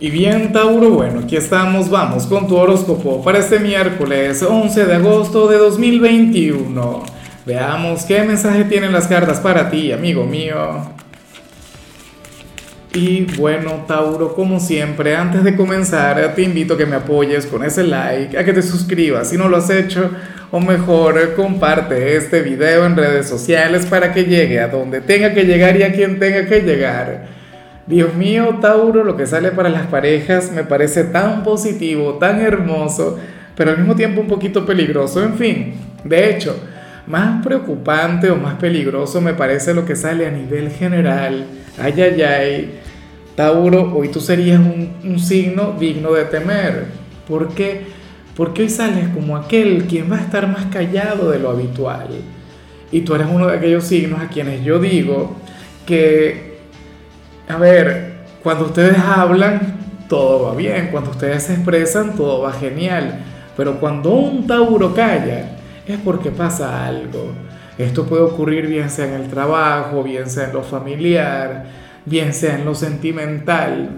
Y bien, Tauro, bueno, aquí estamos, vamos con tu horóscopo para este miércoles 11 de agosto de 2021. Veamos qué mensaje tienen las cartas para ti, amigo mío. Y bueno, Tauro, como siempre, antes de comenzar, te invito a que me apoyes con ese like, a que te suscribas si no lo has hecho, o mejor, comparte este video en redes sociales para que llegue a donde tenga que llegar y a quien tenga que llegar. Dios mío, Tauro, lo que sale para las parejas me parece tan positivo, tan hermoso, pero al mismo tiempo un poquito peligroso. En fin, de hecho, más preocupante o más peligroso me parece lo que sale a nivel general. Ay, ay, ay. Tauro, hoy tú serías un, signo digno de temer. ¿Por qué? Porque hoy sales como aquel quien va a estar más callado de lo habitual. Y tú eres uno de aquellos signos a quienes yo digo que a ver, cuando ustedes hablan, todo va bien, cuando ustedes se expresan, todo va genial, pero cuando un Tauro calla, es porque pasa algo. Esto puede ocurrir bien sea en el trabajo, bien sea en lo familiar, bien sea en lo sentimental.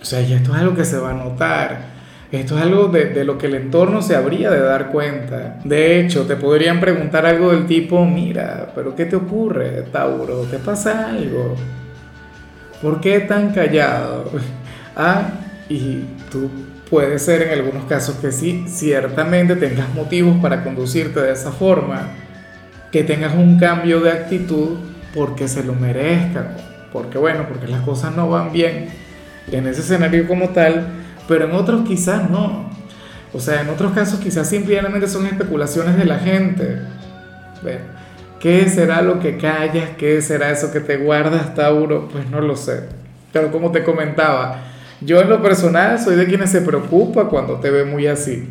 O sea, y esto es algo que se va a notar. Esto es algo de, de, lo que el entorno se habría de dar cuenta. De hecho, te podrían preguntar algo del tipo, mira, pero ¿qué te ocurre, Tauro? ¿Te pasa algo? ¿Por qué tan callado? Ah, y tú puede ser en algunos casos que sí, ciertamente tengas motivos para conducirte de esa forma, que tengas un cambio de actitud porque se lo merezcan, porque bueno, porque las cosas no van bien en ese escenario como tal, pero en otros quizás no. O sea, en otros casos quizás simplemente son especulaciones de la gente. ¿Qué será lo que callas? ¿Qué será eso que te guardas, Tauro? Pues no lo sé. Pero como te comentaba, yo en lo personal soy de quienes se preocupa cuando te ve muy así.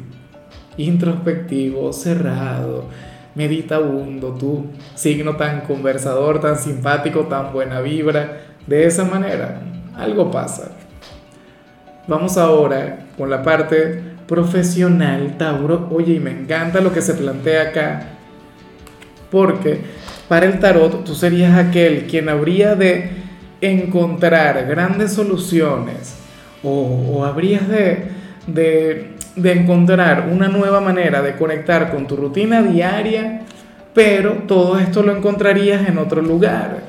Introspectivo, cerrado, meditabundo, tú, signo tan conversador, tan simpático, tan buena vibra. De esa manera, algo pasa. Vamos ahora con la parte profesional, Tauro. Oye, y me encanta lo que se plantea acá porque para el tarot tú serías aquel quien habría de encontrar grandes soluciones o, habrías de, de encontrar una nueva manera de conectar con tu rutina diaria, pero todo esto lo encontrarías en otro lugar,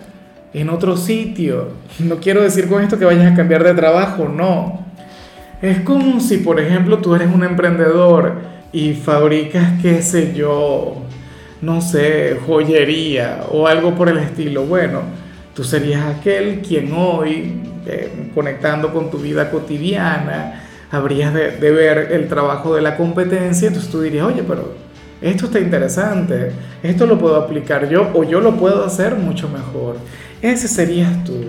en otro sitio. No quiero decir con esto que vayas a cambiar de trabajo, no. Es como si, por ejemplo, tú eres un emprendedor y fabricas, qué sé yo, no sé, joyería o algo por el estilo, bueno, tú serías aquel quien hoy, eh, conectando con tu vida cotidiana, habrías de, ver el trabajo de la competencia, entonces tú dirías, oye, pero esto está interesante, esto lo puedo aplicar yo o yo lo puedo hacer mucho mejor. Ese serías tú.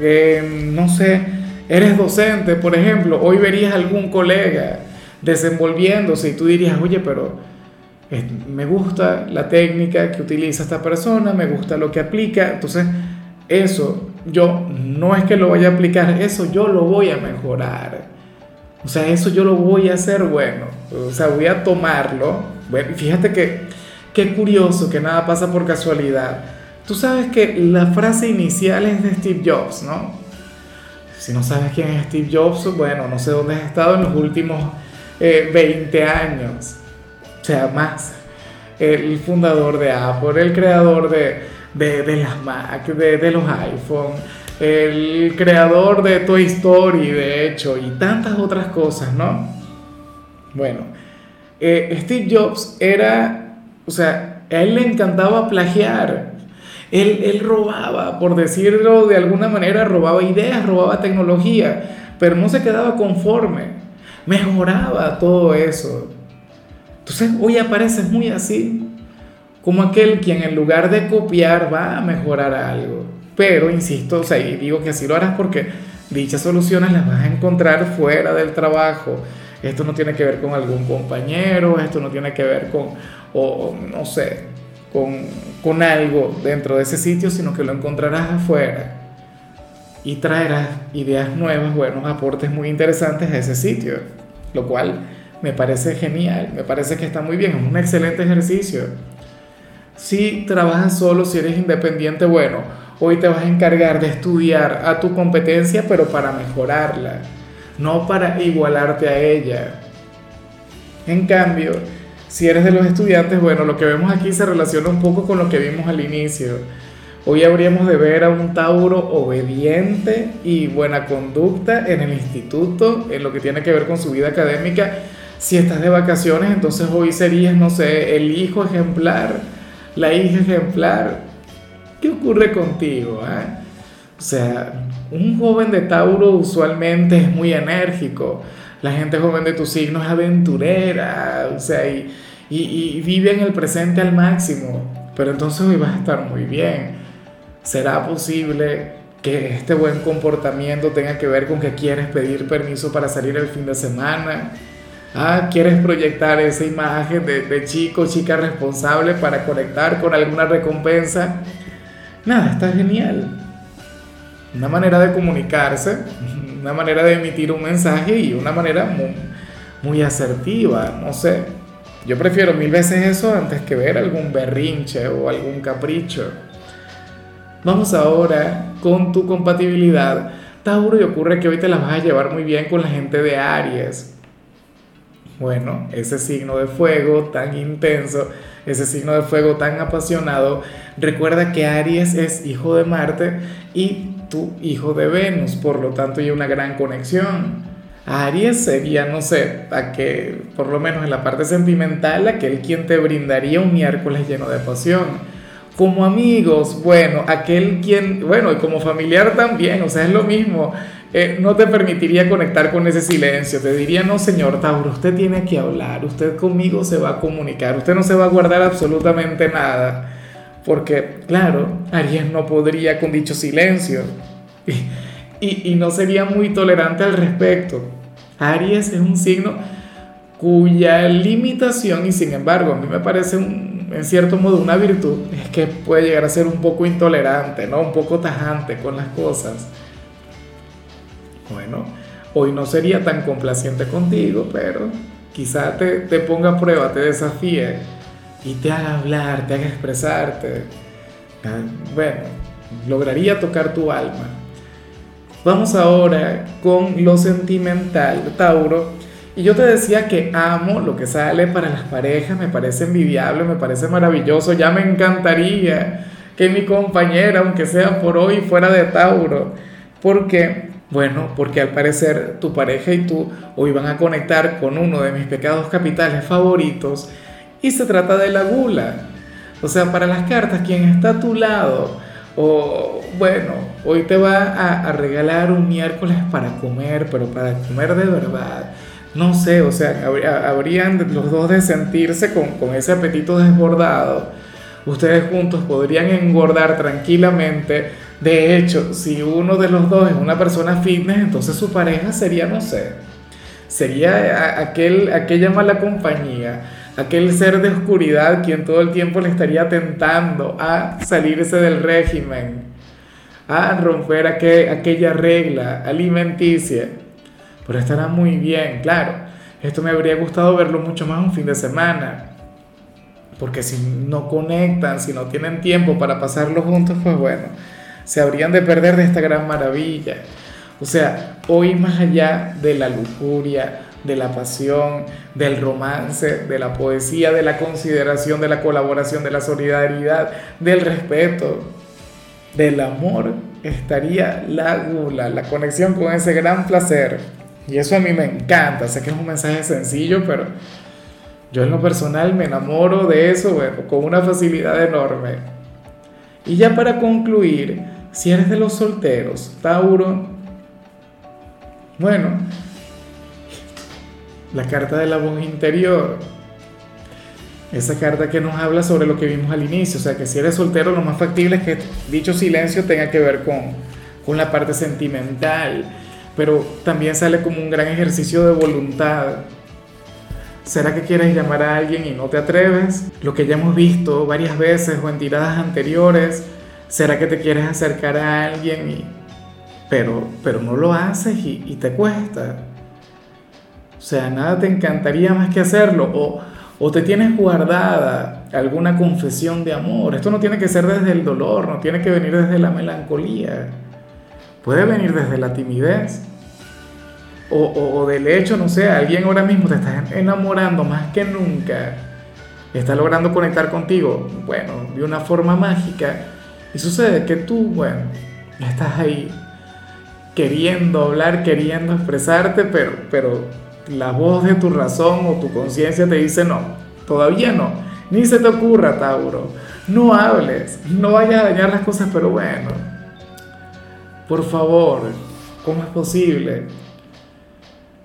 Eh, no sé, eres docente, por ejemplo, hoy verías algún colega desenvolviéndose y tú dirías, oye, pero me gusta la técnica que utiliza esta persona, me gusta lo que aplica, entonces eso yo no es que lo vaya a aplicar, eso yo lo voy a mejorar. O sea, eso yo lo voy a hacer bueno. O sea, voy a tomarlo. Bueno, fíjate que qué curioso que nada pasa por casualidad. Tú sabes que la frase inicial es de Steve Jobs, ¿no? Si no sabes quién es Steve Jobs, bueno, no sé dónde has estado en los últimos 20 eh, años sea, más el fundador de Apple, el creador de, de, las Mac, de, de, los iPhone, el creador de Toy Story, de hecho, y tantas otras cosas, ¿no? Bueno, eh, Steve Jobs era, o sea, a él le encantaba plagiar. Él, él robaba, por decirlo de alguna manera, robaba ideas, robaba tecnología, pero no se quedaba conforme, mejoraba todo eso. Entonces hoy apareces muy así, como aquel quien en lugar de copiar va a mejorar algo. Pero, insisto, o sea, y digo que así lo harás porque dichas soluciones las vas a encontrar fuera del trabajo. Esto no tiene que ver con algún compañero, esto no tiene que ver con, o no sé, con, con algo dentro de ese sitio, sino que lo encontrarás afuera y traerás ideas nuevas, buenos aportes muy interesantes a ese sitio, lo cual me parece genial, me parece que está muy bien, es un excelente ejercicio. Si trabajas solo, si eres independiente, bueno, hoy te vas a encargar de estudiar a tu competencia, pero para mejorarla, no para igualarte a ella. En cambio, si eres de los estudiantes, bueno, lo que vemos aquí se relaciona un poco con lo que vimos al inicio. Hoy habríamos de ver a un Tauro obediente y buena conducta en el instituto, en lo que tiene que ver con su vida académica. Si estás de vacaciones, entonces hoy serías, no sé, el hijo ejemplar, la hija ejemplar. ¿Qué ocurre contigo? Eh? O sea, un joven de Tauro usualmente es muy enérgico. La gente joven de tu signo es aventurera, o sea, y, y, vive en el presente al máximo. Pero entonces hoy vas a estar muy bien. ¿Será posible que este buen comportamiento tenga que ver con que quieres pedir permiso para salir el fin de semana? Ah, quieres proyectar esa imagen de, chico, chica responsable para conectar con alguna recompensa. Nada, está genial una manera de comunicarse, una manera de emitir un mensaje y una manera muy, muy asertiva, no sé. Yo prefiero mil veces eso antes que ver algún berrinche o algún capricho. Vamos ahora con tu compatibilidad. Tauro, y ocurre que hoy te la vas a llevar muy bien con la gente de Aries. Bueno, ese signo de fuego tan intenso, ese signo de fuego tan apasionado, recuerda que Aries es hijo de Marte y tu hijo de Venus, por lo tanto hay una gran conexión. Aries sería, no sé, a que, por lo menos en la parte sentimental, aquel quien te brindaría un miércoles lleno de pasión. Como amigos, bueno, aquel quien, bueno, y como familiar también, o sea, es lo mismo. Eh, no te permitiría conectar con ese silencio. Te diría, no, señor Tauro, usted tiene que hablar, usted conmigo se va a comunicar, usted no se va a guardar absolutamente nada porque claro, Aries no podría con dicho silencio y, no sería muy tolerante al respecto. Aries es un signo cuya limitación, y sin embargo a mí me parece en cierto modo una virtud, es que puede llegar a ser un poco intolerante, ¿no? un poco tajante con las cosas. Bueno, hoy no sería tan complaciente contigo, pero quizá te, te ponga a prueba, te desafíe y te haga hablar, te haga expresarte, ah, bueno, lograría tocar tu alma. Vamos ahora con lo sentimental, Tauro. Y yo te decía que amo lo que sale para las parejas, me parece envidiable, me parece maravilloso, ya me encantaría que mi compañera, aunque sea por hoy, fuera de Tauro. porque Bueno, porque al parecer tu pareja y tú hoy van a conectar con uno de mis pecados capitales favoritos, y se trata de la gula. O sea, para las cartas, quien está a tu lado, o bueno, hoy te va a, regalar un miércoles para comer, pero para comer de verdad. No sé, o sea, habrían los dos de sentirse con, con ese apetito desbordado. Ustedes juntos podrían engordar tranquilamente. De hecho, si uno de los dos es una persona fitness, entonces su pareja sería, no sé, sería aquel, aquella mala compañía aquel ser de oscuridad quien todo el tiempo le estaría tentando a salirse del régimen, a romper aquella regla alimenticia. Pero estará muy bien, claro. Esto me habría gustado verlo mucho más un fin de semana. Porque si no conectan, si no tienen tiempo para pasarlo juntos, pues bueno, se habrían de perder de esta gran maravilla. O sea, hoy más allá de la lujuria, de la pasión, del romance, de la poesía, de la consideración, de la colaboración, de la solidaridad, del respeto, del amor, estaría la gula, la conexión con ese gran placer. Y eso a mí me encanta, sé que es un mensaje sencillo, pero yo en lo personal me enamoro de eso bueno, con una facilidad enorme. Y ya para concluir, si eres de los solteros, Tauro, bueno, la carta de la voz interior. Esa carta que nos habla sobre lo que vimos al inicio, o sea que si eres soltero lo más factible es que dicho silencio tenga que ver con, con la parte sentimental, pero también sale como un gran ejercicio de voluntad. ¿Será que quieres llamar a alguien y no te atreves? Lo que ya hemos visto varias veces o en tiradas anteriores, ¿será que te quieres acercar a alguien y... pero, pero no lo haces y, te cuesta? O sea, nada te encantaría más que hacerlo. O, o te tienes guardada alguna confesión de amor. Esto no tiene que ser desde el dolor, no tiene que venir desde la melancolía. Puede venir desde la timidez. O, del hecho, no sé, alguien ahora mismo te está enamorando más que nunca. Está logrando conectar contigo, bueno, de una forma mágica. Y sucede que tú, bueno, estás ahí queriendo hablar, queriendo expresarte, pero, pero la voz de tu razón o tu conciencia te dice no, todavía no, ni se te ocurra, Tauro, no hables, no vayas a dañar las cosas, pero bueno, por favor, ¿cómo es posible?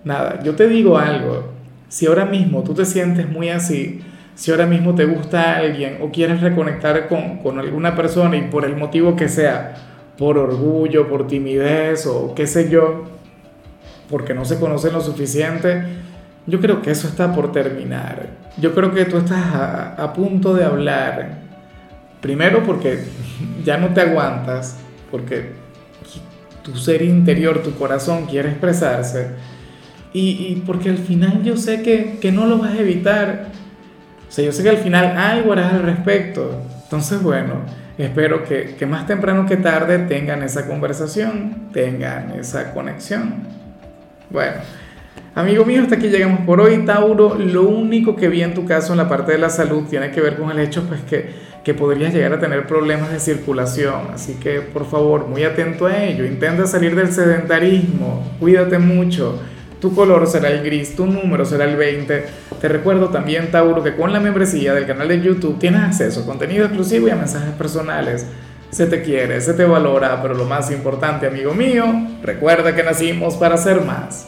Nada, yo te digo algo, si ahora mismo tú te sientes muy así, si ahora mismo te gusta alguien o quieres reconectar con, con alguna persona y por el motivo que sea, por orgullo, por timidez o qué sé yo, porque no se conocen lo suficiente, yo creo que eso está por terminar. Yo creo que tú estás a, punto de hablar. Primero porque ya no te aguantas, porque tu ser interior, tu corazón quiere expresarse. Y, porque al final yo sé que, que, no lo vas a evitar. O sea, yo sé que al final algo harás al respecto. Entonces, bueno, espero que, que más temprano que tarde tengan esa conversación, tengan esa conexión. Bueno, amigo mío, hasta aquí llegamos por hoy, Tauro. Lo único que vi en tu caso en la parte de la salud tiene que ver con el hecho pues que, que podrías llegar a tener problemas de circulación. Así que por favor, muy atento a ello. Intenta salir del sedentarismo. Cuídate mucho. Tu color será el gris, tu número será el 20. Te recuerdo también, Tauro, que con la membresía del canal de YouTube tienes acceso a contenido exclusivo y a mensajes personales se te quiere, se te valora, pero lo más importante, amigo mío, recuerda que nacimos para ser más.